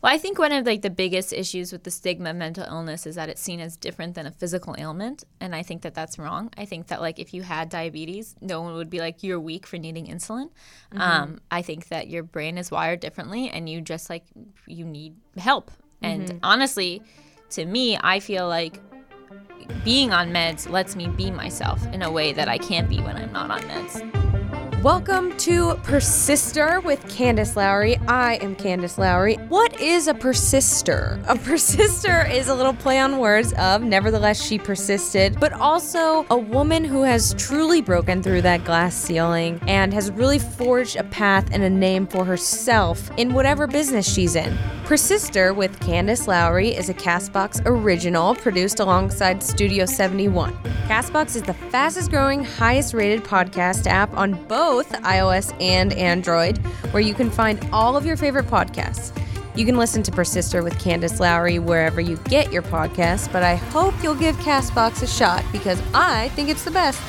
Well, I think one of like the biggest issues with the stigma of mental illness is that it's seen as different than a physical ailment, and I think that that's wrong. I think that like if you had diabetes, no one would be like you're weak for needing insulin. Um, I think that your brain is wired differently, and you just like you need help. And honestly, to me, I feel like being on meds lets me be myself in a way that I can't be when I'm not on meds. Welcome to Persister with Candace Lowry. I am Candace Lowry. What is a persister? A persister is a little play on words of nevertheless she persisted, but also a woman who has truly broken through that glass ceiling and has really forged a path and a name for herself in whatever business she's in. Persister with Candace Lowry is a Castbox original produced alongside Studio 71. Castbox is the fastest growing, highest rated podcast app on both iOS and Android, where you can find all of your favorite podcasts. You can listen to Persister with Candace Lowry wherever you get your podcasts, but I hope you'll give Castbox a shot because I think it's the best.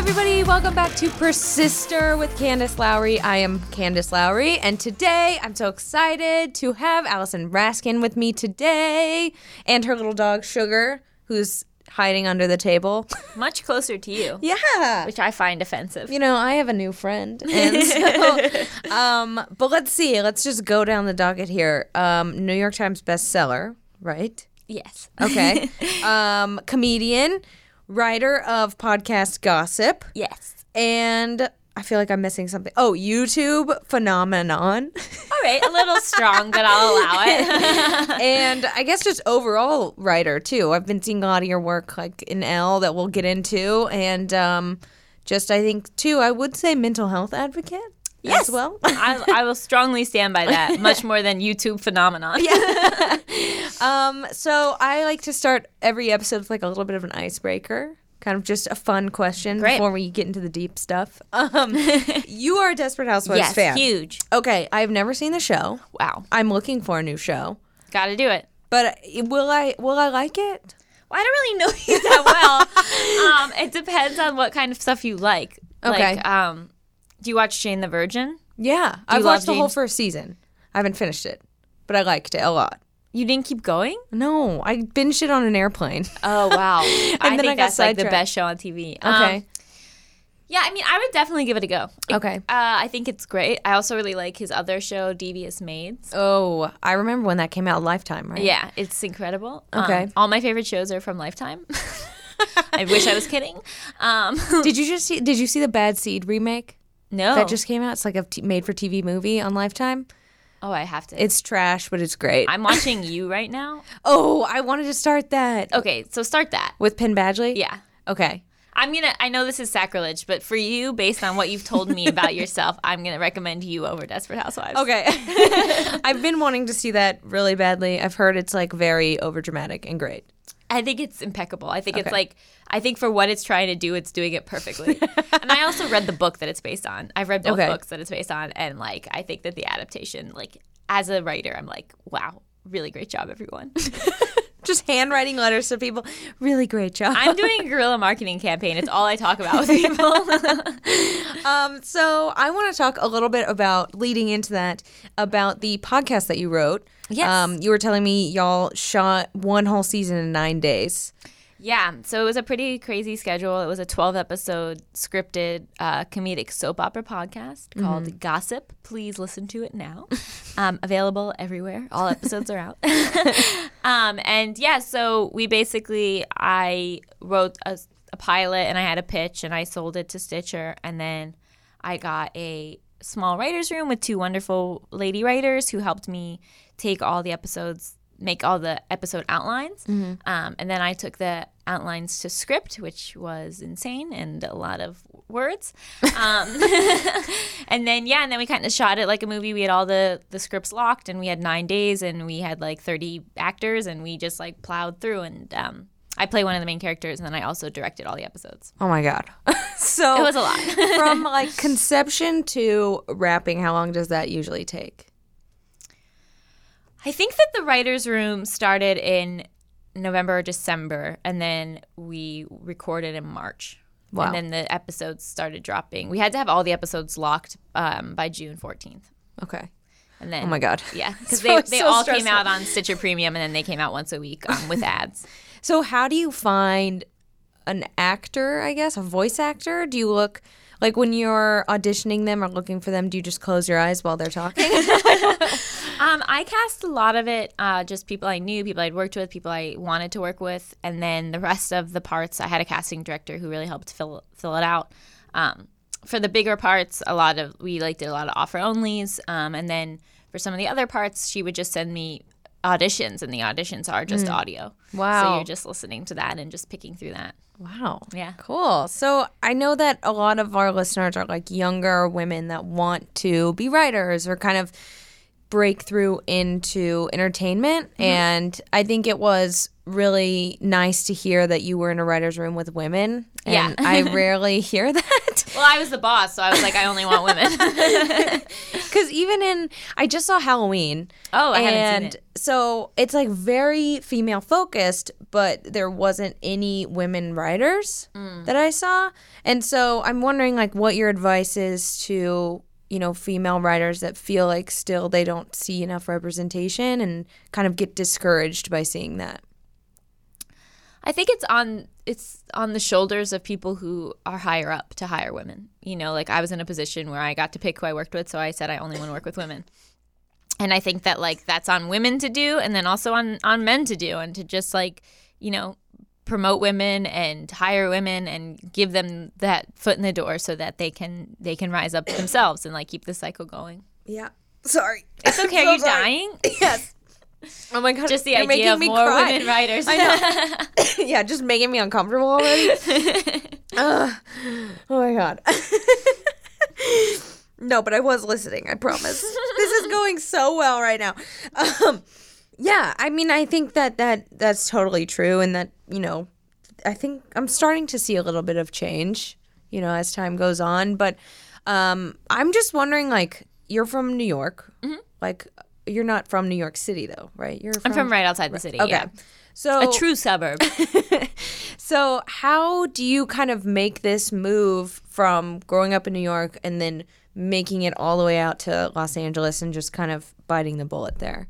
Everybody. Welcome back to Persister with Candace Lowry. I am Candace Lowry, and today I'm so excited to have Allison Raskin with me today and her little dog, Sugar, who's hiding under the table. Much closer to you, yeah. which I find offensive. You know, I have a new friend. And so, um, but let's see. Let's just go down the docket here. Um, New York Times bestseller, right? Yes. Okay. um, comedian, writer of podcast Gossip, Yes. and I feel like I'm missing something. Oh, YouTube phenomenon. All right, a little strong, but I'll allow it. and I guess just overall writer too. I've been seeing a lot of your work like in Elle that we'll get into, and um, just I think too. I would say mental health advocate Yes. as well. I, I will strongly stand by that, much more than YouTube phenomenon. um, so I like to start every episode with like a little bit of an icebreaker. Kind of just a fun question Great. before we get into the deep stuff. Um, you are a Desperate Housewives yes, fan. huge. Okay, I've never seen the show. Wow, I'm looking for a new show, got to do it. but will I? Will I like it? Well, I don't really know you that well. um, it depends on what kind of stuff you like. Okay. Like, um, do you watch Jane the Virgin? Yeah, I've you love watched the whole James? first season. I haven't finished it, but I liked it a lot. You didn't keep going? No, I binged it on an airplane. Oh wow! I then think I got that's like the sidetracked. best show on TV. Um, Okay. yeah, I mean, I would definitely give it a go. Okay. Uh, I think it's great. I also really like his other show, Devious Maids. oh, I remember when that came out. Lifetime, right? Yeah, it's incredible. Um, Okay. all my favorite shows are from Lifetime. I wish I was kidding. Um, Did you just see? Did you see the Bad Seed remake no. that just came out? It's like a t- made-for-TV movie on Lifetime. oh, I have to. It's trash, but it's great. I'm watching you right now. oh, I wanted to start that Okay, so start that. with Penn Badgley. Yeah. Okay. I'm gonna. I know this is sacrilege, but for you, based on what you've told me about yourself, I'm gonna recommend you over Desperate Housewives. Okay. I've been wanting to see that really badly. I've heard it's like very overdramatic and great. I think it's impeccable. I think it's like. I think for what it's trying to do, it's doing it perfectly. and I also read the book that it's based on. I've read both Okay. books that it's based on, and like I think that the adaptation, like as a writer, I'm like, wow, really great job, everyone. Just handwriting letters to people. Really great job. I'm doing a guerrilla marketing campaign. It's all I talk about with people. Um, so I want to talk a little bit about leading into that about the podcast that you wrote. Yes. Um, you were telling me y'all shot one whole season in nine days. Yeah, so it was a pretty crazy schedule. It was a 12 episode scripted uh, comedic soap opera podcast called Gossip. Please listen to it now. um, available everywhere. All episodes are out. um, and yeah, so we basically, I wrote a, a pilot and I had a pitch and I sold it to Stitcher. And then I got a small writer's room with two wonderful lady writers who helped me take all the episodes make all the episode outlines. Um, and then I took the outlines to script, which was insane and a lot of words. Um, and then, yeah, and then we kind of shot it like a movie. We had all the, the scripts locked and we had nine days and we had like 30 actors and we just like plowed through. And um, I play one of the main characters and then I also directed all the episodes. Oh my god. so It was a lot. from like conception to wrapping, how long does that usually take? I think that the writer's room started in November or December, and then we recorded in March. Wow. And then the episodes started dropping. We had to have all the episodes locked um, by June 14th. Okay. And then Oh my god. Yeah, because they, they so all stressful. came out on Stitcher Premium and then they came out once a week um, with ads. So how do you find an actor, I guess, a voice actor? Do you look like when you're auditioning them or looking for them, do you just close your eyes while they're talking? Um, I cast a lot of it, uh, just people I knew, people I'd worked with, people I wanted to work with, and then the rest of the parts, I had a casting director who really helped fill fill it out. Um, for the bigger parts, a lot of we like did a lot of offer onlys, um, and then for some of the other parts, she would just send me auditions, and the auditions are just audio. Wow! So you're just listening to that and just picking through that. wow. Yeah. Cool. So I know that a lot of our listeners are like younger women that want to be writers or kind of break through into entertainment. And I think it was really nice to hear that you were in a writer's room with women. And Yeah. I rarely hear that. Well, I was the boss, so I was like, I only want women. Because even in, I just saw Halloween. Oh, I haven't and seen it. so it's like very female focused, but there wasn't any women writers Mm. that I saw. And so I'm wondering like what your advice is to, you know, female writers that feel like still they don't see enough representation and kind of get discouraged by seeing that. I think it's on it's on the shoulders of people who are higher up to hire women. You know, like I was in a position where I got to pick who I worked with, so I said I only want to work with women. And I think that like that's on women to do and then also on on men to do and to just like, you know, promote women and hire women and give them that foot in the door so that they can they can rise up themselves and like keep the cycle going. Yeah. Sorry. It's okay, are you dying? Yes. Oh my god. Just the you're idea of me more cry. women writers. I know. yeah, just making me uncomfortable already. Ugh. oh my god. no, but I was listening. I promise. this is going so well right now. Um, yeah, I mean, I think that that that's totally true, and that you know, I think I'm starting to see a little bit of change, you know, as time goes on. But um, I'm just wondering, like, you're from New York, like. You're not from New York City, though, right? You're I'm from right outside the city. Okay. Yeah. So A true suburb. so, how do you kind of make this move from growing up in New York and then making it all the way out to Los Angeles and just kind of biting the bullet there?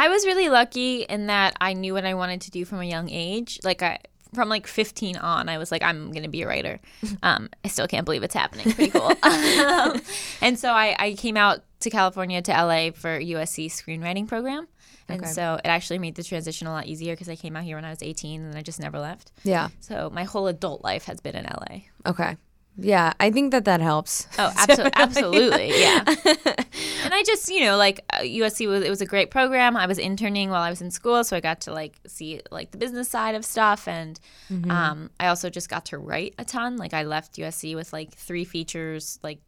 I was really lucky in that I knew what I wanted to do from a young age. Like I from like 15 on, I was like, I'm going to be a writer. Um, I still can't believe it's happening. Pretty cool. um, and so I, I came out to California to LA for USC screenwriting program. And Okay. so it actually made the transition a lot easier because I came out here when I was 18 and I just never left. Yeah. So my whole adult life has been in LA. Okay. Yeah, I think that that helps. Oh, absolutely, absolutely, yeah. and I just, you know, like uh, USC was it was a great program. I was interning while I was in school, so I got to like see like the business side of stuff, and um, I also just got to write a ton. Like I left USC with like three features, like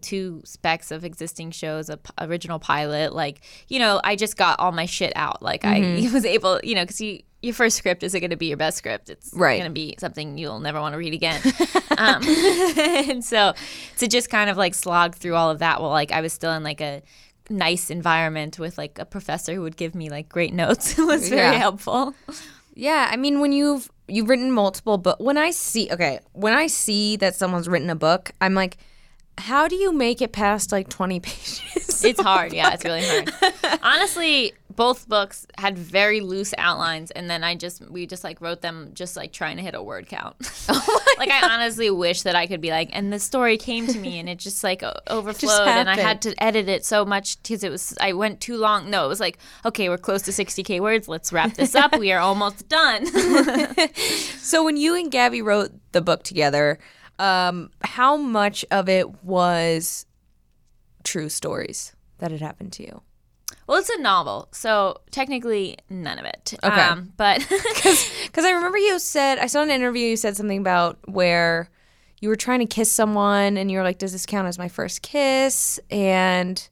two specs of existing shows, a p- original pilot. Like you know, I just got all my shit out. Like I was able, you know, because you. Your first script isn't going to be your best script. It's Right. going to be something you'll never want to read again. um, and so to just kind of like slog through all of that while like I was still in like a nice environment with like a professor who would give me like great notes was very Yeah. helpful. Yeah, I mean when you've you've written multiple books, when I see okay, when I see that someone's written a book, I'm like, how do you make it past like 20 pages? It's hard. Yeah, it's really hard. Honestly, both books had very loose outlines and then I just we just like wrote them just like trying to hit a word count. like I honestly wish that I could be like and the story came to me and it just like overflowed and I had to edit it so much cuz it was I went too long. No, it was like okay, we're close to 60k words. Let's wrap this up. we are almost done. So when you and Gaby wrote the book together, um, how much of it was true stories that had happened to you? Well, it's a novel. So technically none of it. Okay. Um, but Because I remember you said I saw an interview. You said something about where you were trying to kiss someone, and you were like, "Does this count as my first kiss?" And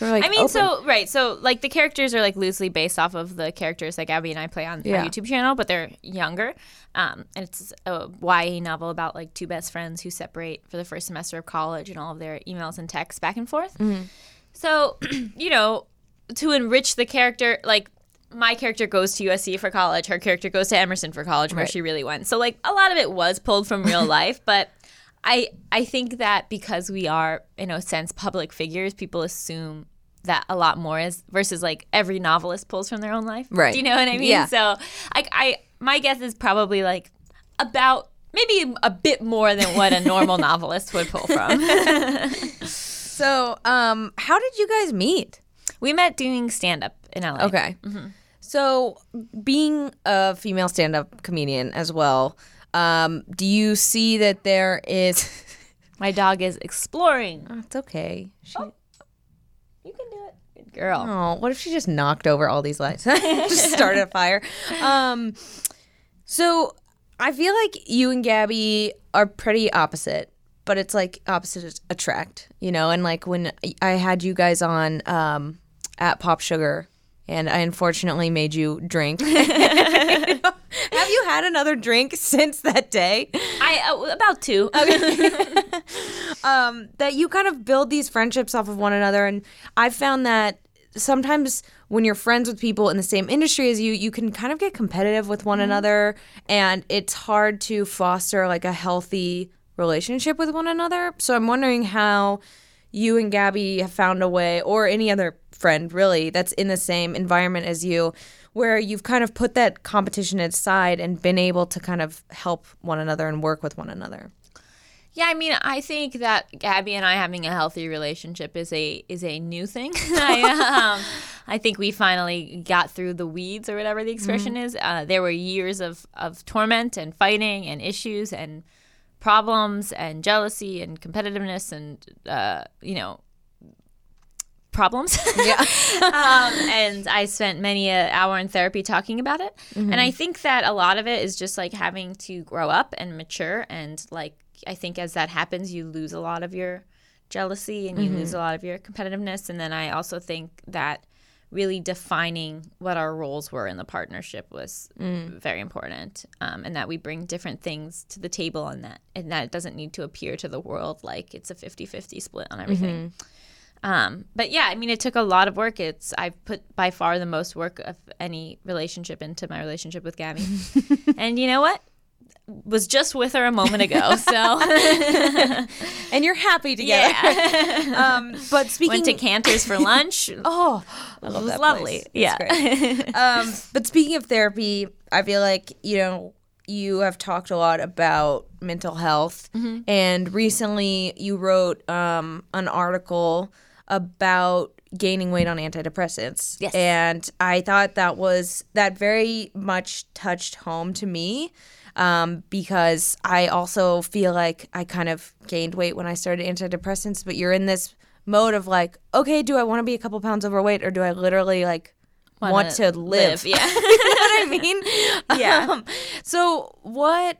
like, I mean, open. so right, so like the characters are like loosely based off of the characters that Gaby and I play on Yeah. our YouTube channel, but they're younger. Um, and it's a YA novel about like two best friends who separate for the first semester of college and all of their emails and texts back and forth. Mm-hmm. So, you know, to enrich the character, like my character goes to USC for college, her character goes to Emerson for college, where Right. she really went. So like a lot of it was pulled from real life, but I I think that because we are in a sense public figures, people assume that a lot more is versus like every novelist pulls from their own life. Right. Do you know what I mean? Yeah. So I I my guess is probably like about maybe a bit more than what a normal novelist would pull from. So, um, how did you guys meet? We met doing stand up in LA. Okay. So, being a female stand up comedian as well, um, do you see that there is. My dog is exploring. Oh, it's okay. She, oh. You can do it. Good girl. Oh, what if she just knocked over all these lights? just started a fire. Um, so, I feel like you and Gaby are pretty opposite, but it's like opposites attract, you know? And like when I had you guys on um, at Pop Sugar, and I unfortunately made you drink. Have you had another drink since that day? I uh, about two. um, that you kind of build these friendships off of one another. And I've found that sometimes when you're friends with people in the same industry as you, you can kind of get competitive with one another. And it's hard to foster like a healthy relationship with one another. So I'm wondering how you and Gaby have found a way, or any other friend really, that's in the same environment as you, where you've kind of put that competition aside and been able to kind of help one another and work with one another. Yeah, I mean, I think that Gaby and I having a healthy relationship is a is a new thing. I, um, I think we finally got through the weeds or whatever the expression is. Uh, there were years of of torment and fighting and issues and problems and jealousy and competitiveness and uh, you know problems. Yeah. um, and I spent many an hour in therapy talking about it. And I think that a lot of it is just like having to grow up and mature. And like, I think as that happens, you lose a lot of your jealousy and you lose a lot of your competitiveness. And then I also think that really defining what our roles were in the partnership was very important um, and that we bring different things to the table and that and that it doesn't need to appear to the world like it's a 50-50 split on everything um, but yeah, I mean, it took a lot of work. It's I've put by far the most work of any relationship into my relationship with Gaby, and you know what? Was just with her a moment ago, so and you're happy together. yeah. Um, but speaking Went to Canter's for lunch. oh, I it was that lovely. Yeah. Um, but speaking of therapy, I feel like you know you have talked a lot about mental health, Mm-hmm. and recently you wrote um, an article about gaining weight on antidepressants. Yes. and I thought that was that very much touched home to me. Um, because I also feel like I kind of gained weight when I started antidepressants, but you're in this mode of like, okay, do I want to be a couple pounds overweight or do I literally like want Wanna to live? Yeah. you know what I mean? Yeah. Um, so what,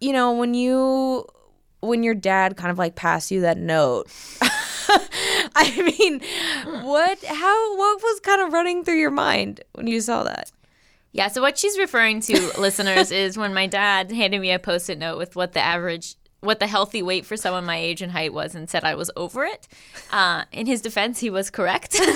you know, when you when your dad kind of like passed you that note. I mean, what how what was kind of running through your mind when you saw that? Yeah, so what she's referring to, listeners, is when my dad handed me a post-it note with what the average, what the healthy weight for someone my age and height was, and said I was over it. Uh, in his defense, he was correct. um,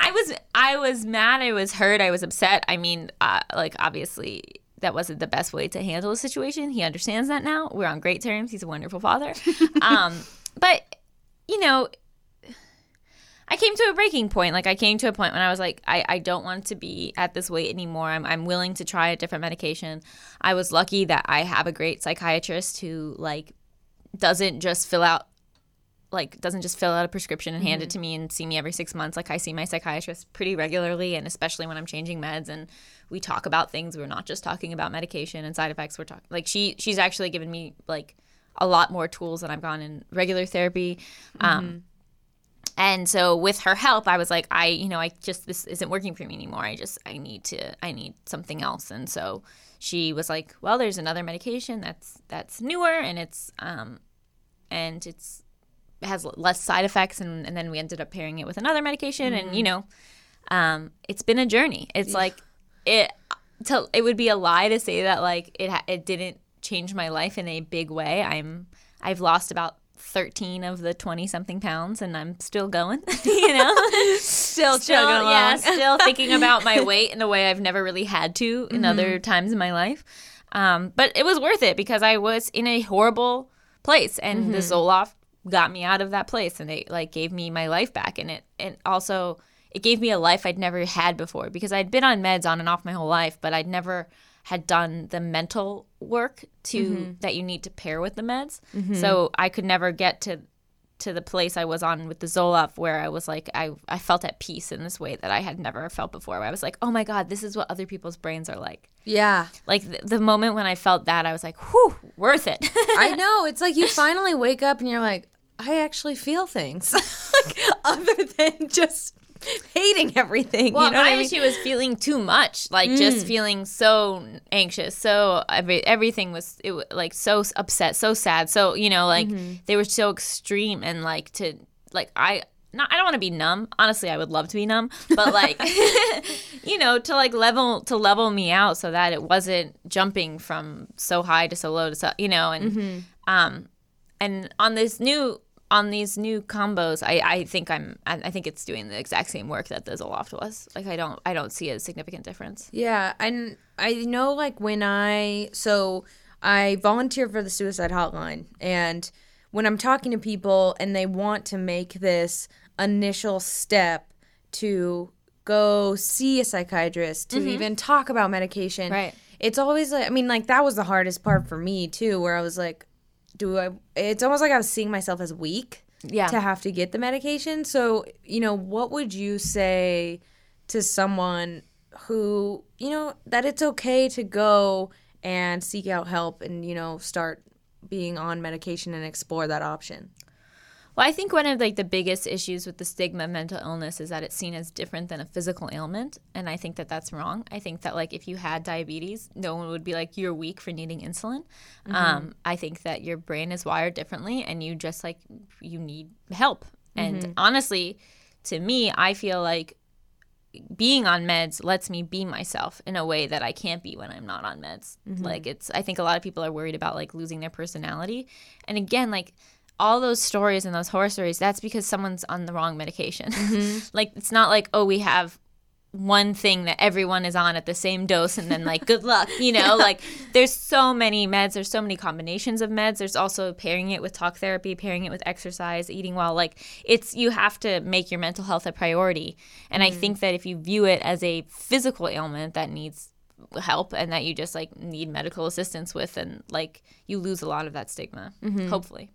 I was, I was mad. I was hurt. I was upset. I mean, uh, like obviously. That wasn't the best way to handle the situation. He understands that now. We're on great terms. He's a wonderful father. um, but, you know, I came to a breaking point. Like I came to a point when I was like, I, I don't want to be at this weight anymore. I'm, I'm willing to try a different medication. I was lucky that I have a great psychiatrist who like doesn't just fill out like doesn't just fill out a prescription and hand it to me and see me every six months. Like I see my psychiatrist pretty regularly and especially when I'm changing meds and we talk about things. We're not just talking about medication and side effects. We're talking like she she's actually given me like a lot more tools than I've gone in regular therapy. Um and so with her help, I was like, I, you know, I just, this isn't working for me anymore. I just, I need to, I need something else. And so she was like, well, there's another medication that's, that's newer and it's, um, and it's, has less side effects. And, and then we ended up pairing it with another medication. And, you know, um, it's been a journey. It's like, it, to, it would be a lie to say that like it, it didn't change my life in a big way. I'm, I've lost about 13 of the 20 something pounds and I'm still going, you know? Still still, chugging along. yeah, still thinking about my weight in a way I've never really had to in other times in my life. Um, but it was worth it because I was in a horrible place and the Zoloft got me out of that place and it like gave me my life back and it and also it gave me a life I'd never had before because I'd been on meds on and off my whole life, but I'd never had done the mental work to mm-hmm. that you need to pair with the meds. Mm-hmm. So I could never get to to the place I was on with the Zoloft where I was like I I felt at peace in this way that I had never felt before. Where I was like, "Oh my god, this is what other people's brains are like." Yeah. Like th- the moment when I felt that, I was like, "Whew, worth it." I know. It's like you finally wake up and you're like, I actually feel things. like, other than just hating everything. Well, you know my I mean? Mm. issue was feeling too much, like just feeling so anxious, so every, everything was it was like so upset, so sad, so you know, like Mm-hmm. they were so extreme, and like to like I. Not, I don't want to be numb. Honestly, I would love to be numb, but like, you know, to like level to level me out so that it wasn't jumping from so high to so low to so, you know, and Mm-hmm. um, and on this new on these new combos, I, I think I'm I, think it's doing the exact same work that the Zoloft was. Like I don't I don't see a significant difference. Yeah, and I know like when I so I volunteer for the suicide hotline and when I'm talking to people and they want to make this initial step to go see a psychiatrist to mm-hmm. even talk about medication. Right. It's always like I mean like that was the hardest part for me too where I was like do I it's almost like I was seeing myself as weak Yeah. to have to get the medication. So, you know, what would you say to someone who, you know, that it's okay to go and seek out help and, you know, start being on medication and explore that option? Well, I think one of like the biggest issues with the stigma of mental illness is that it's seen as different than a physical ailment, and I think that that's wrong. I think that like if you had diabetes, no one would be like you're weak for needing insulin. Mm-hmm. Um, I think that your brain is wired differently, and you just like you need help. And mm-hmm. honestly, to me, I feel like being on meds lets me be myself in a way that I can't be when I'm not on meds. Mm-hmm. Like it's I think a lot of people are worried about like losing their personality. And again, like all those stories and those horror stories, that's because someone's on the wrong medication. Mm-hmm. like it's not like, oh, we have one thing that everyone is on at the same dose and then like good luck you know? Like there's so many meds there's so many combinations of meds. There's also pairing it with talk therapy pairing it with exercise eating well. Like it's you have to make your mental health a priority. And i mm-hmm. think that if you view it as a physical ailment that needs help and that you just like need medical assistance with and like you lose a lot of that stigma mm-hmm. hopefully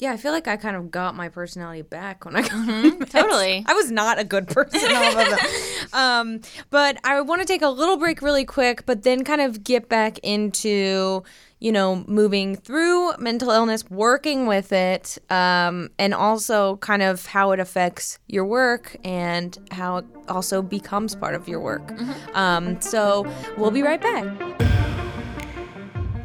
Yeah, I feel like I kind of got my personality back when I got meds. totally. I was not a good person. all of um, but I want to take a little break really quick, but then kind of get back into, you know, moving through mental illness, working with it, um, and also kind of how it affects your work and how it also becomes part of your work. Um, so we'll be right back.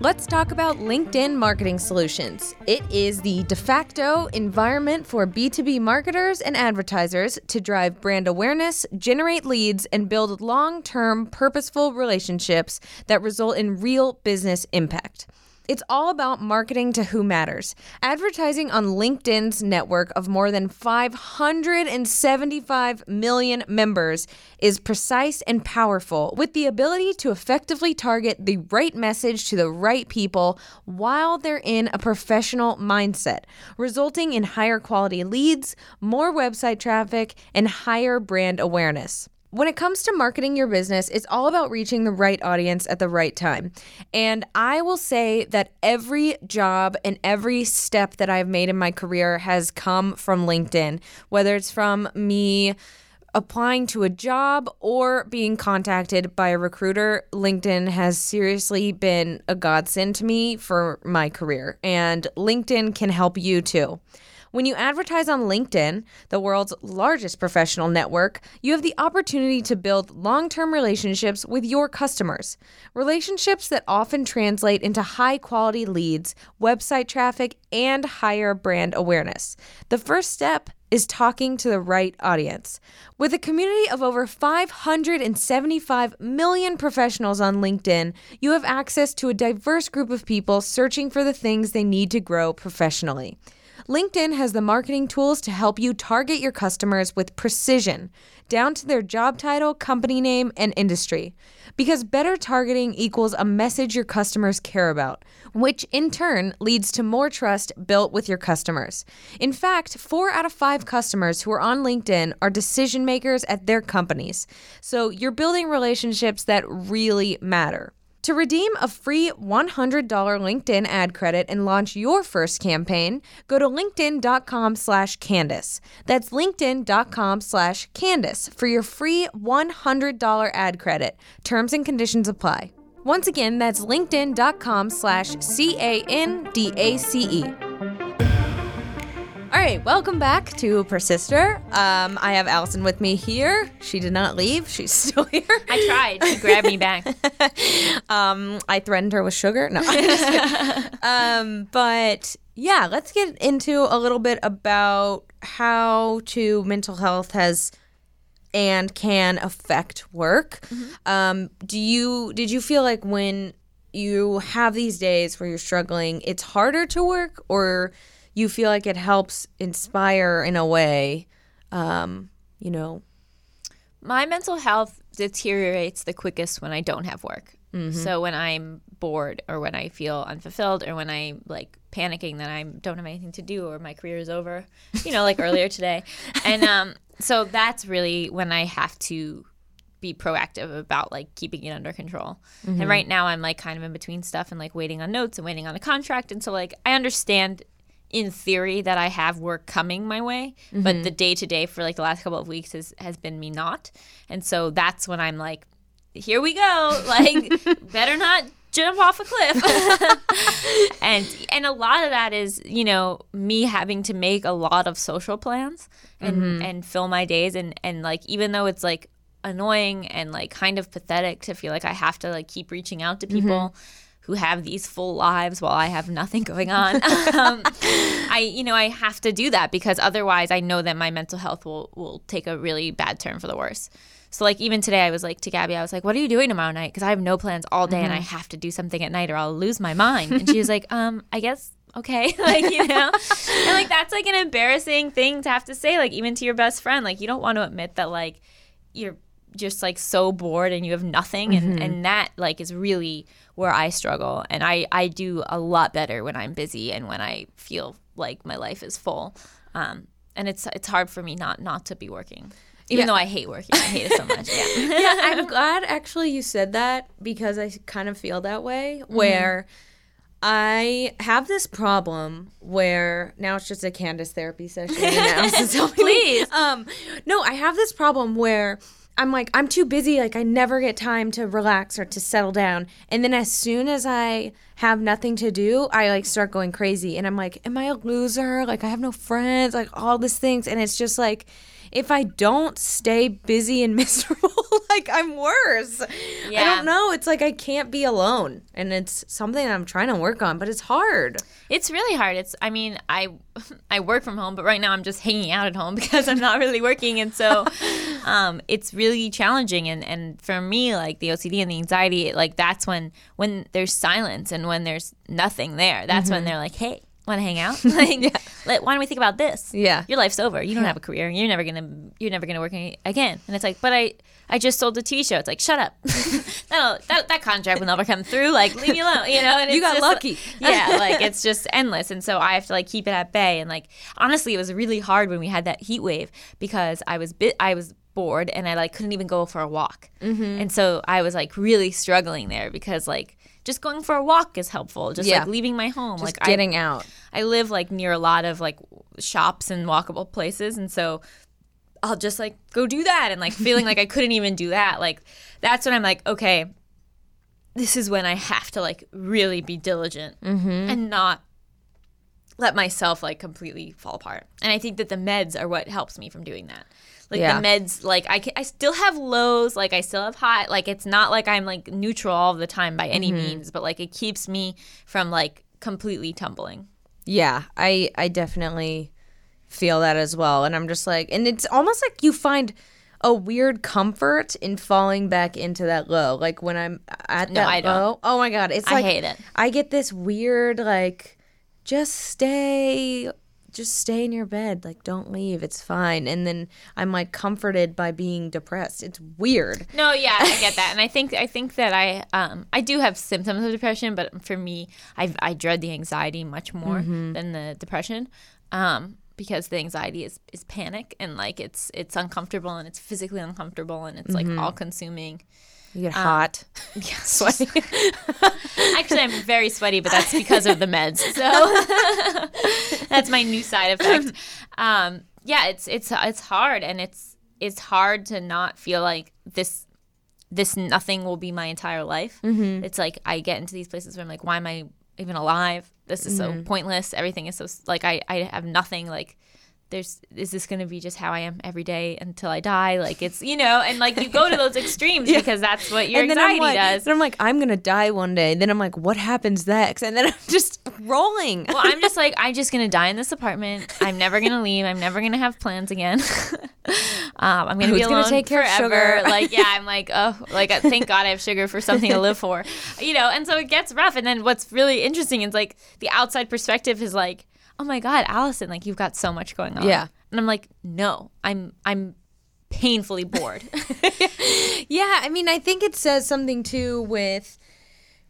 Let's talk about LinkedIn Marketing Solutions. It is the de facto environment for B2B marketers and advertisers to drive brand awareness, generate leads, and build long term, purposeful relationships that result in real business impact. It's all about marketing to who matters. Advertising on LinkedIn's network of more than 575 million members is precise and powerful with the ability to effectively target the right message to the right people while they're in a professional mindset, resulting in higher quality leads, more website traffic, and higher brand awareness. When it comes to marketing your business, it's all about reaching the right audience at the right time. And I will say that every job and every step that I've made in my career has come from LinkedIn, whether it's from me applying to a job or being contacted by a recruiter, LinkedIn has seriously been a godsend to me for my career. And LinkedIn can help you too. When you advertise on LinkedIn, the world's largest professional network, you have the opportunity to build long term relationships with your customers. Relationships that often translate into high quality leads, website traffic, and higher brand awareness. The first step is talking to the right audience. With a community of over 575 million professionals on LinkedIn, you have access to a diverse group of people searching for the things they need to grow professionally. LinkedIn has the marketing tools to help you target your customers with precision, down to their job title, company name, and industry. Because better targeting equals a message your customers care about, which in turn leads to more trust built with your customers. In fact, four out of five customers who are on LinkedIn are decision makers at their companies. So you're building relationships that really matter. To redeem a free $100 LinkedIn ad credit and launch your first campaign, go to linkedin.com slash Candace. That's linkedin.com slash Candace for your free $100 ad credit. Terms and conditions apply. Once again, that's linkedin.com slash C-A-N-D-A-C-E. All right, welcome back to Persister. Um, I have Allison with me here. She did not leave. She's still here. I tried. She grabbed me back. um, I threatened her with sugar. No, I'm just kidding. um, but yeah, let's get into a little bit about how to mental health has and can affect work. Um, do you did you feel like when you have these days where you're struggling, it's harder to work, or you feel like it helps inspire in a way? Um, you know, My mental health deteriorates the quickest when I don't have work. So when I'm bored or when I feel unfulfilled or when I'm like panicking that I don't have anything to do or my career is over, you know, like earlier today. And um, so that's really when I have to be proactive about like keeping it under control. And right now I'm like kind of in between stuff and like waiting on notes and waiting on a contract. And so like I understand in theory that I have work coming my way, but mm-hmm. the day to day for like the last couple of weeks has has been me not. And so that's when I'm like, here we go. Like better not jump off a cliff. and and a lot of that is, you know, me having to make a lot of social plans and mm-hmm. and fill my days and and like even though it's like annoying and like kind of pathetic to feel like I have to like keep reaching out to mm-hmm. people who have these full lives while I have nothing going on. um, I, you know, I have to do that because otherwise I know that my mental health will, will take a really bad turn for the worse. So like even today I was like to Gaby, I was like, what are you doing tomorrow night? Because I have no plans all day and I have to do something at night or I'll lose my mind. And she was like, um, I guess okay like you know and like that's like an embarrassing thing to have to say like even to your best friend like you don't want to admit that like you're just like so bored and you have nothing and and that like is really where I struggle. And I I do a lot better when I'm busy and when I feel like my life is full. Um and it's it's hard for me not not to be working. Even Yeah. though I hate working I hate it so much. Yeah. Yeah, I'm glad actually you said that because I kind of feel that way where I have this problem where now it's just a Candace therapy session. Please. Um, no, I have this problem where I'm like, I'm too busy. Like, I never get time to relax or to settle down. And then as soon as I have nothing to do, I like start going crazy. And I'm like, am I a loser? Like, I have no friends, like all these things. And it's just like, if I don't stay busy and miserable, like I'm worse. Yeah. I don't know. It's like I can't be alone. And it's something I'm trying to work on, but it's hard. It's really hard. It's I mean, I I work from home, but right now I'm just hanging out at home because I'm not really working and so um it's really challenging and and for me like the OCD and the anxiety, like that's when when there's silence and when there's nothing there. That's Mm-hmm. when they're like, "Hey, want to hang out? Like, let, why don't we think about this? Yeah. your life's over. You don't have a career. You're never gonna. You're never gonna work any, again. And it's like, but I, I just sold a TV show. It's like, shut up. no, that that contract will never come through. Like, leave me alone. You know. And You got just- lucky. yeah, like it's just endless, and so I have to like keep it at bay. And like honestly, it was really hard when we had that heat wave because I was bit. I was bored and I like couldn't even go for a walk. Mm-hmm. And so I was like really struggling there because like just going for a walk is helpful. Just Yeah. like leaving my home, Just like getting out. I, I live like near a lot of like shops and walkable places, and so I'll just like go do that and like feeling like I couldn't even do that. Like that's when I'm like, okay, this is when I have to like really be diligent mm-hmm. and not let myself like completely fall apart. And I think that the meds are what helps me from doing that. Like Yeah. the meds, like I can, I still have lows, like I still have high. Like it's not like I'm like neutral all the time by any mm-hmm. means, but like it keeps me from like completely tumbling. Yeah, I I definitely feel that as well. And I'm just like and it's almost like you find a weird comfort in falling back into that low. Like when I'm at No, that I don't. low. Oh my god, it's I like hate it. I get this weird like just stay just stay in your bed. Like, don't leave. It's fine. And then I'm like comforted by being depressed. It's weird. No, yeah, I get that, and I think I think that I um I do have symptoms of depression, but for me, I I dread the anxiety much more than the depression, um because the anxiety is is panic and like it's it's uncomfortable and it's physically uncomfortable and it's like all consuming. You get hot. Yeah, sweaty. Actually, I'm very sweaty, but that's because of the meds. So that's my new side effect. Um, yeah, it's it's it's hard, and it's it's hard to not feel like this this nothing will be my entire life. Mm-hmm. It's like I get into these places where I'm like, why am I even alive? This is Mm-hmm. so pointless. Everything is so like I I have nothing like there's is this going to be just how I am every day until I die? Like it's you know, and like you go to those extremes because that's what your and anxiety like, does. Then I'm like, I'm gonna die one day. Then I'm like, what happens next? And then I'm just rolling. well, I'm just like I'm just gonna die in this apartment. I'm never gonna leave. I'm never gonna have plans again. um, I'm gonna Who's be gonna alone take care of forever. sugar? Like yeah, I'm like oh like uh, thank God I have sugar for something to live for, you know. And so it gets rough. And then what's really interesting is like the outside perspective is like oh my God, Allison, like you've got so much going on. Yeah. And I'm like no, I'm I'm painfully bored. Yeah, I mean, I think it says something too with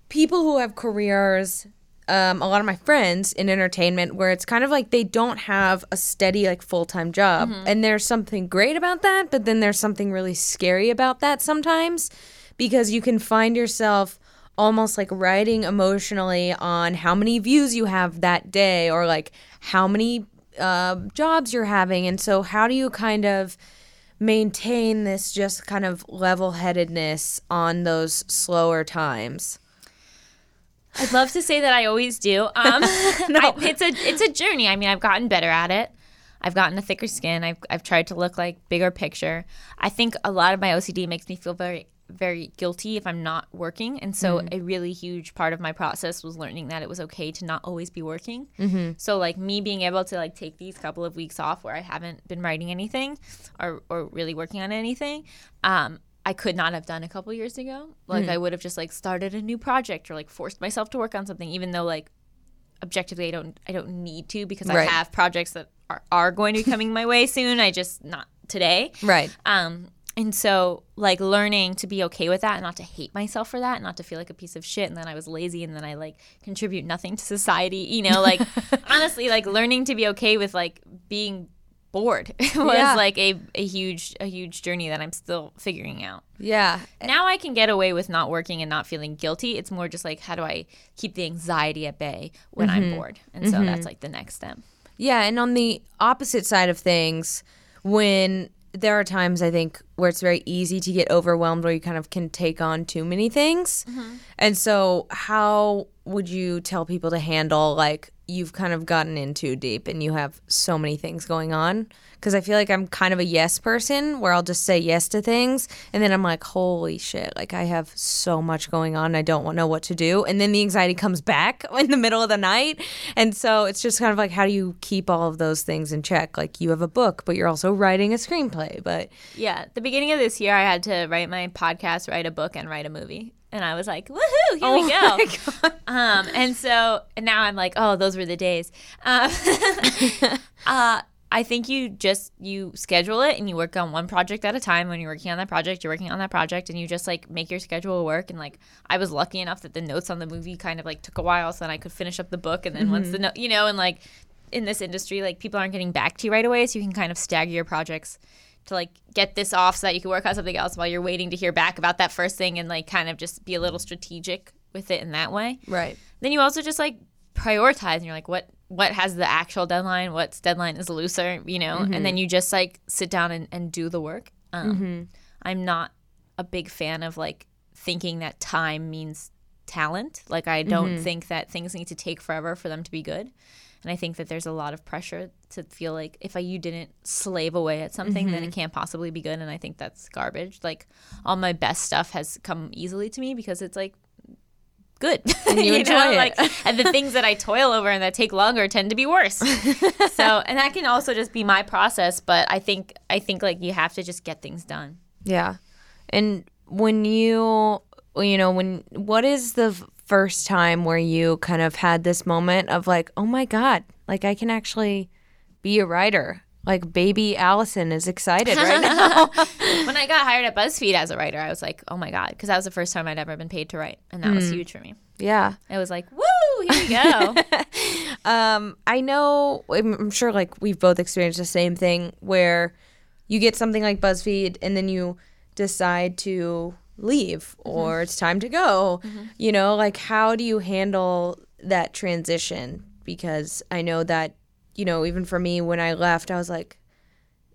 people who have careers. Um, a lot of my friends in entertainment, where it's kind of like they don't have a steady, like full time job, and there's something great about that, but then there's something really scary about that sometimes, because you can find yourself almost like riding emotionally on how many views you have that day, or like how many uh, jobs you're having, and so how do you kind of maintain this just kind of level headedness on those slower times. I'd love to say that I always do. Um, I, it's a it's a journey. I mean, I've gotten better at it. I've gotten a thicker skin. I've I've tried to look like bigger picture. I think a lot of my OCD makes me feel very very guilty if I'm not working, and so a really huge part of my process was learning that it was okay to not always be working. Mm-hmm. So like me being able to like take these couple of weeks off where I haven't been writing anything or or really working on anything. Um, I could not have done a couple years ago. Like I would have just like started a new project or like forced myself to work on something, even though like objectively I don't I don't need to because Right. I have projects that are, are going to be coming my way soon. I just not today. Right. Um and so like learning to be okay with that and not to hate myself for that, and not to feel like a piece of shit and then I was lazy and then I like contribute nothing to society, you know, like honestly like learning to be okay with like being bored was Yeah. like a, a huge a huge journey that I'm still figuring out Yeah. now I can get away with not working and not feeling guilty. It's more just like how do I keep the anxiety at bay when I'm mm-hmm. bored? And so that's mm-hmm. like the next step. Yeah. And on the opposite side of things, when there are times I think where it's very easy to get overwhelmed where you kind of can take on too many things. Mm-hmm. And so, how would you tell people to handle like you've kind of gotten in too deep and you have so many things going on? Because I feel like I'm kind of a yes person where I'll just say yes to things and then I'm like, holy shit, like I have so much going on. I don't know what to do. And then the anxiety comes back in the middle of the night. And so it's just kind of like, how do you keep all of those things in check? Like you have a book, but you're also writing a screenplay. But Yeah. The beginning of this year, I had to write my podcast, write a book, and write a movie. And I was like, woohoo, here we go. Um, and so and now I'm like, oh, those were the days. Um, uh, I think you just you schedule it and you work on one project at a time. When you're working on that project, you're working on that project, and you just like make your schedule work. And like I was lucky enough that the notes on the movie kind of like took a while, so then I could finish up the book. And then once the note, you know, and like in this industry, like people aren't getting back to you right away, so you can kind of stagger your projects to like get this off so that you can work on something else while you're waiting to hear back about that first thing and like kind of just be a little strategic with it in that way. right. Then you also just like prioritize and you're like what what has the actual deadline, what's deadline is looser, you know, and mm-hmm. then you just like sit down and, and do the work. Um, mm-hmm. I'm not a big fan of like thinking that time means talent. Like I don't mm-hmm. think that things need to take forever for them to be good. And I think that there's a lot of pressure to feel like if I, you didn't slave away at something, then it mm-hmm. can't possibly be good. And I think that's garbage. Like all my best stuff has come easily to me because it's like good. And you enjoy it. Like, and the things that I toil over and that take longer tend to be worse. so, and that can also just be my process. But I think, I think like you have to just get things done. Yeah. And when you, you know, when, what is the first time where you kind of had this moment of like, oh my God, like I can actually be a writer? Like baby Allison is excited right now. when I got hired at BuzzFeed as a writer, I was like, oh my God, because that was the first time I'd ever been paid to write. And that was huge for me. yeah. It was like, woo, here we go. Um, I know, I'm sure like we've both experienced the same thing where you get something like BuzzFeed and then you decide to leave or mm-hmm. it's time to go. Mm-hmm. You know, like how do you handle that transition? Because I know that, you know, even for me, when I left, I was like,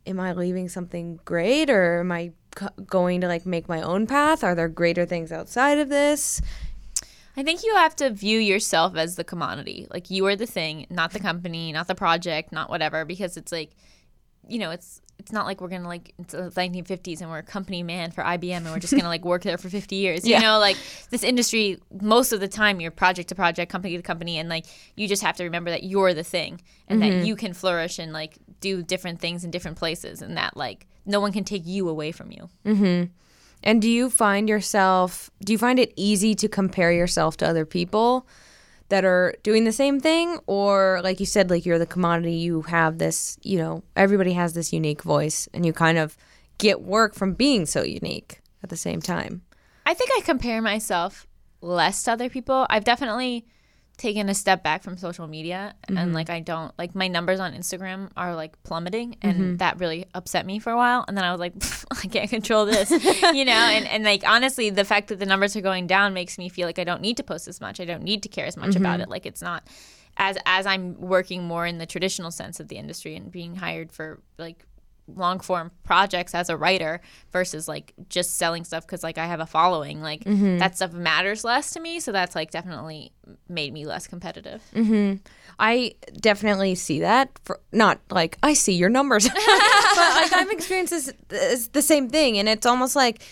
am I leaving something great or am I c- going to like make my own path? Are there greater things outside of this? I think you have to view yourself as the commodity. Like you are the thing, not the company, not the project, not whatever. Because it's like, you know, it's it's not like we're gonna like it's the 1950s and we're a company man for IBM and we're just gonna like work there for 50 years. You know, like this industry, most of the time you're project to project, company to company, and like you just have to remember that you're the thing and that you can flourish and like do different things in different places, and that like no one can take you away from you. Mm-hmm. And do you find yourself, do you find it easy to compare yourself to other people that are doing the same thing? Or, like you said, like you're the commodity, you have this, you know, everybody has this unique voice and you kind of get work from being so unique at the same time? I think I compare myself less to other people. I've definitely taken a step back from social media and mm-hmm. like I don't like my numbers on Instagram are like plummeting and mm-hmm. that really upset me for a while. And then I was like I can't control this you know? And and like honestly the fact that the numbers are going down makes me feel like I don't need to post as much. I don't need to care as much about mm-hmm. it. Like it's not as as I'm working more in the traditional sense of the industry and being hired for like long form projects as a writer versus like just selling stuff because like I have a following like mm-hmm. that stuff matters less to me so that's like definitely made me less competitive mm-hmm. I definitely see that. For, not like I see your numbers, but like I've experienced this, this the same thing, and it's almost like,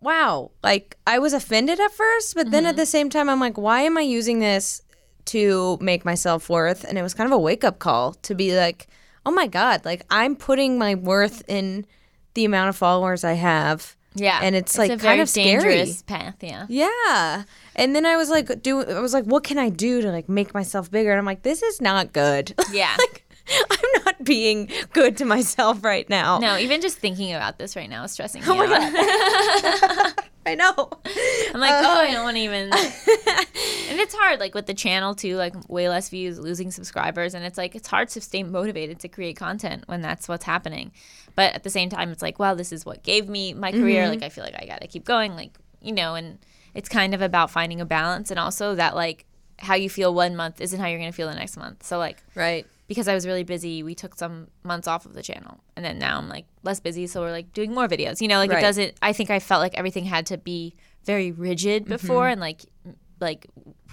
wow, like I was offended at first, but then at mm-hmm. the same time, I'm like, why am I using this to make myself worth? And it was kind of a wake up call to be like, oh my god, like I'm putting my worth in the amount of followers I have. yeah and it's, like a kind of scary. dangerous path yeah Yeah. And then I was like, do I was like, what can I do to like make myself bigger? And I'm like, this is not good. yeah like, I'm not being good to myself right now. no even just thinking about this right now is stressing me Oh my out I know. I'm like, oh, I don't want to even. Uh, and it's hard, like with the channel too, like way less views, losing subscribers, and it's like it's hard to stay motivated to create content when that's what's happening. But at the same time, it's like, wow, this is what gave me my career. Mm-hmm. Like I feel like I gotta keep going, like you know, and it's kind of about finding a balance, and also that like how you feel one month isn't how you're gonna feel the next month. So like Right. Because I was really busy, we took some months off of the channel. And then now I'm like less busy, so we're like doing more videos. You know, like Right. it doesn't I think I felt like everything had to be very rigid mm-hmm. before and like like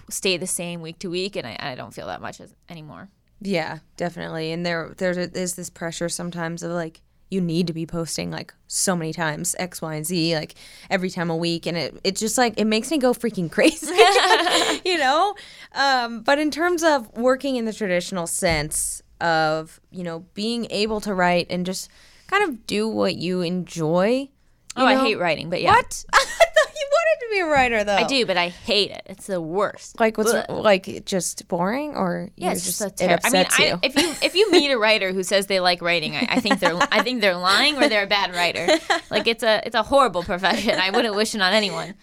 stay the same week to week and I, I don't feel that much as, anymore. Yeah, definitely. And there there is this pressure sometimes of like you need to be posting like so many times X, Y, and Z, like every time a week, and it it just like it makes me go freaking crazy, you know. Um, but in terms of working in the traditional sense of you know being able to write and just kind of do what you enjoy. Oh, I hate writing, but yeah. What? I thought you wanted to be a writer though. I do, but I hate it. It's the worst. Like what's Ugh. like just boring or Yeah, it's just, just a it ter- I mean, upsets I, you? if you if you meet a writer who says they like writing, I, I think they're I think they're lying or they're a bad writer. Like it's a it's a horrible profession. I wouldn't wish it on anyone.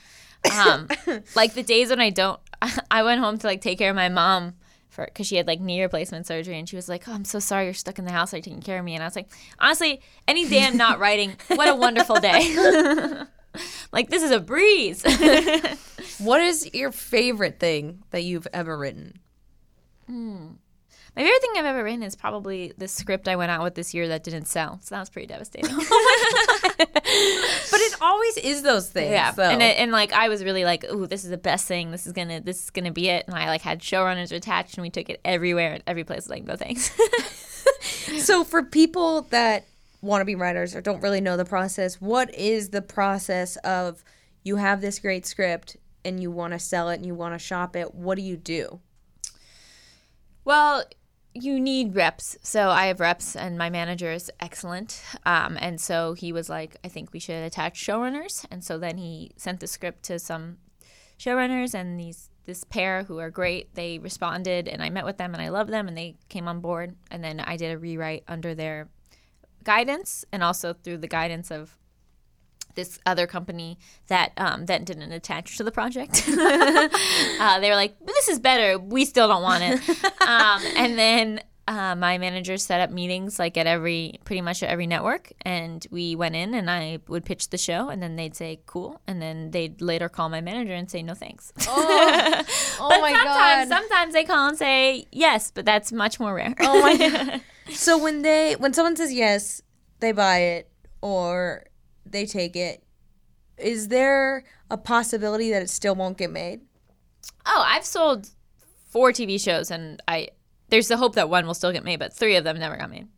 Um, like the days when I don't, I went home to like take care of my mom for because she had like knee replacement surgery, and she was like, "Oh, I'm so sorry you're stuck in the house. Are you taking care of me?" And I was like, honestly, any day I'm not writing, what a wonderful day. like this is a breeze. What is your favorite thing that you've ever written? Hmm. My favorite thing I've ever written is probably the script I went out with this year that didn't sell. So that was pretty devastating. Oh but it always is those things. yeah, though. and it, and like I was really like, ooh, this is the best thing. This is gonna this is gonna be it. And I like had showrunners attached, and we took it everywhere. And every place was like, no thanks. so for people that want to be writers or don't really know the process, what is the process of you have this great script and you want to sell it and you want to shop it? What do you do? Well, you need reps. So I have reps, and my manager is excellent. Um, and so he was like, I think we should attach showrunners. And so then he sent the script to some showrunners and these this pair who are great. They responded, and I met with them, and I love them, and they came on board. And then I did a rewrite under their guidance, and also through the guidance of this other company that um, that didn't attach to the project. uh, they were like, "This is better. We still don't want it." Um, and then uh, my manager set up meetings like at every pretty much at every network and we went in and i would pitch the show and then they'd say cool and then they'd later call my manager and say no thanks Oh, oh my sometimes god. sometimes they call and say yes but that's much more rare Oh my god. So when they when someone says yes, they buy it or they take it. Is there a possibility that it still won't get made? oh i've sold four tv shows and i there's the hope that one will still get made but three of them never got made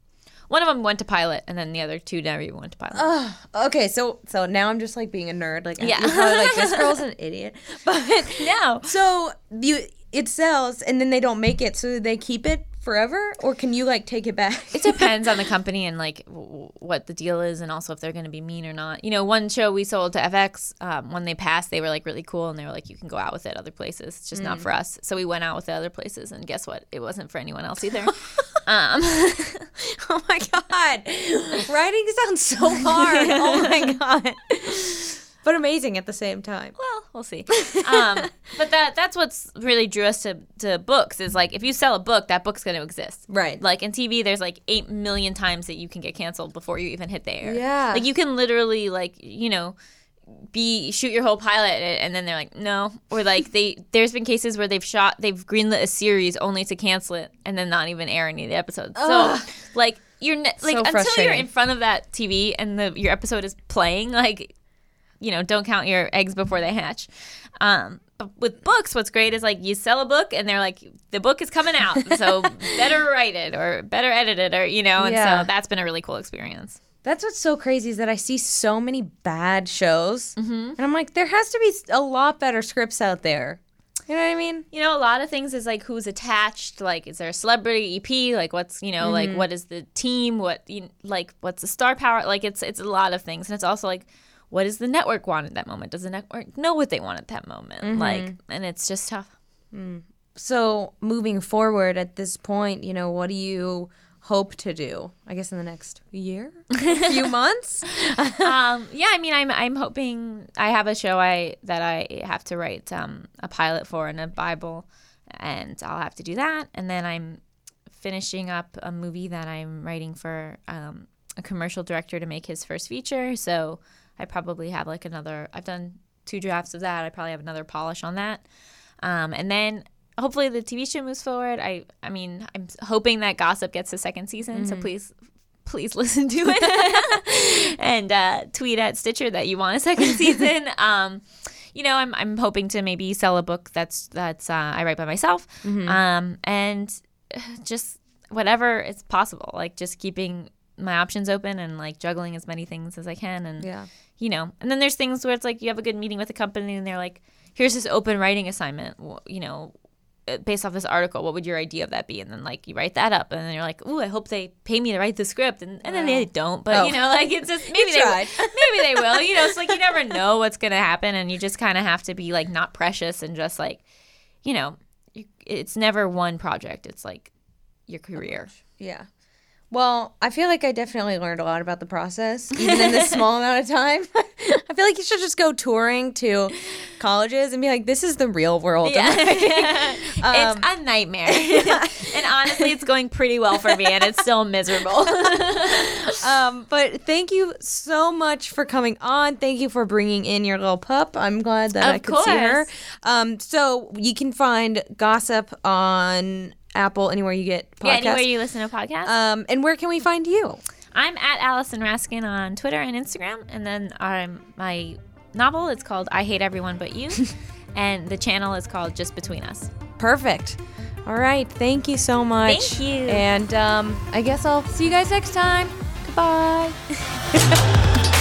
one of them went to pilot and then the other two never even went to pilot Ugh. Okay, so so now I'm just like being a nerd. Like Yeah. like this girl's an idiot. But no so you it sells and then they don't make it, so they keep it forever, or can you like take it back? It depends on the company and like w- what the deal is, and also if they're going to be mean or not. You know, one show we sold to FX, um, when they passed, they were like really cool, and they were like, "You can go out with it other places. It's just not for us." So we went out with it other places, and guess what? It wasn't for anyone else either. um, oh my god, writing sounds so hard. Oh my god, but amazing at the same time. well, we'll see. Um, but that that's what's really drew us to, to books is like if you sell a book, that book's going to exist. Right. Like in TV, there's like eight million times that you can get canceled before you even hit the air. Yeah. Like you can literally like you know be shoot your whole pilot and then they're like no or like they there's been cases where they've shot they've greenlit a series only to cancel it and then not even air any of the episodes. Ugh. So like you're ne- like So until you're in front of that TV and the your episode is playing like you know, don't count your eggs before they hatch. Um, but with books, what's great is like you sell a book and they're like, the book is coming out, so better write it or better edit it or you know, and Yeah. so that's been a really cool experience. That's what's so crazy is that I see so many bad shows, and I'm like, there has to be a lot better scripts out there. You know what I mean? You know, a lot of things is like who's attached. Like, is there a celebrity EP? Like, what's you know, like what is the team? What you like? What's the star power? Like, it's it's a lot of things, and it's also like. What does the network want at that moment? Does the network know what they want at that moment? Like, and it's just tough. So moving forward at this point, you know, what do you hope to do? I guess in the next year, few months. um, yeah, I mean, I'm I'm hoping I have a show I that I have to write um, a pilot for and a Bible, and I'll have to do that. And then I'm finishing up a movie that I'm writing for um, a commercial director to make his first feature. So I probably have like another. I've done two drafts of that. I probably have another polish on that, um, and then. Hopefully the TV show moves forward. I I mean I'm hoping that Gossip gets a second season. So please please listen to it and uh, tweet at Stitcher that you want a second season. Um, you know, I'm I'm hoping to maybe sell a book that's that's uh, I write by myself, um, and uh, just whatever is possible. Like just keeping my options open and like juggling as many things as I can, and Yeah. You know. And then there's things where it's like you have a good meeting with a company and they're like, "Here's this open writing assignment," you know. uh, Based off this article, what would your idea of that be? And then like you write that up, and then you're like, "Ooh, I hope they pay me to write the script," and, and then they don't. But Oh. you know, like it's just maybe they maybe they will. You know, it's like you never know what's gonna happen, and you just kind of have to be like not precious and just like, you know, you, it's never one project. It's like your career. Yeah. Well, I feel like I definitely learned a lot about the process, even in this small amount of time. I feel like you should just go touring to colleges and be like, "This is the real world." Yeah. it's a nightmare. and honestly, it's going pretty well for me, and it's still miserable. Um, but thank you so much for coming on. Thank you for bringing in your little pup. I'm glad that Of I could see her. course. Um, so you can find Gossip on Apple anywhere you get podcasts. yeah, anywhere you listen to podcasts. um, and where can we find you? I'm at Allison Raskin on Twitter and Instagram, and then um, my novel is called I Hate Everyone But You, and the channel is called Just Between Us. Perfect. All right. Thank you so much. Thank you. And um, I guess I'll see you guys next time. Goodbye.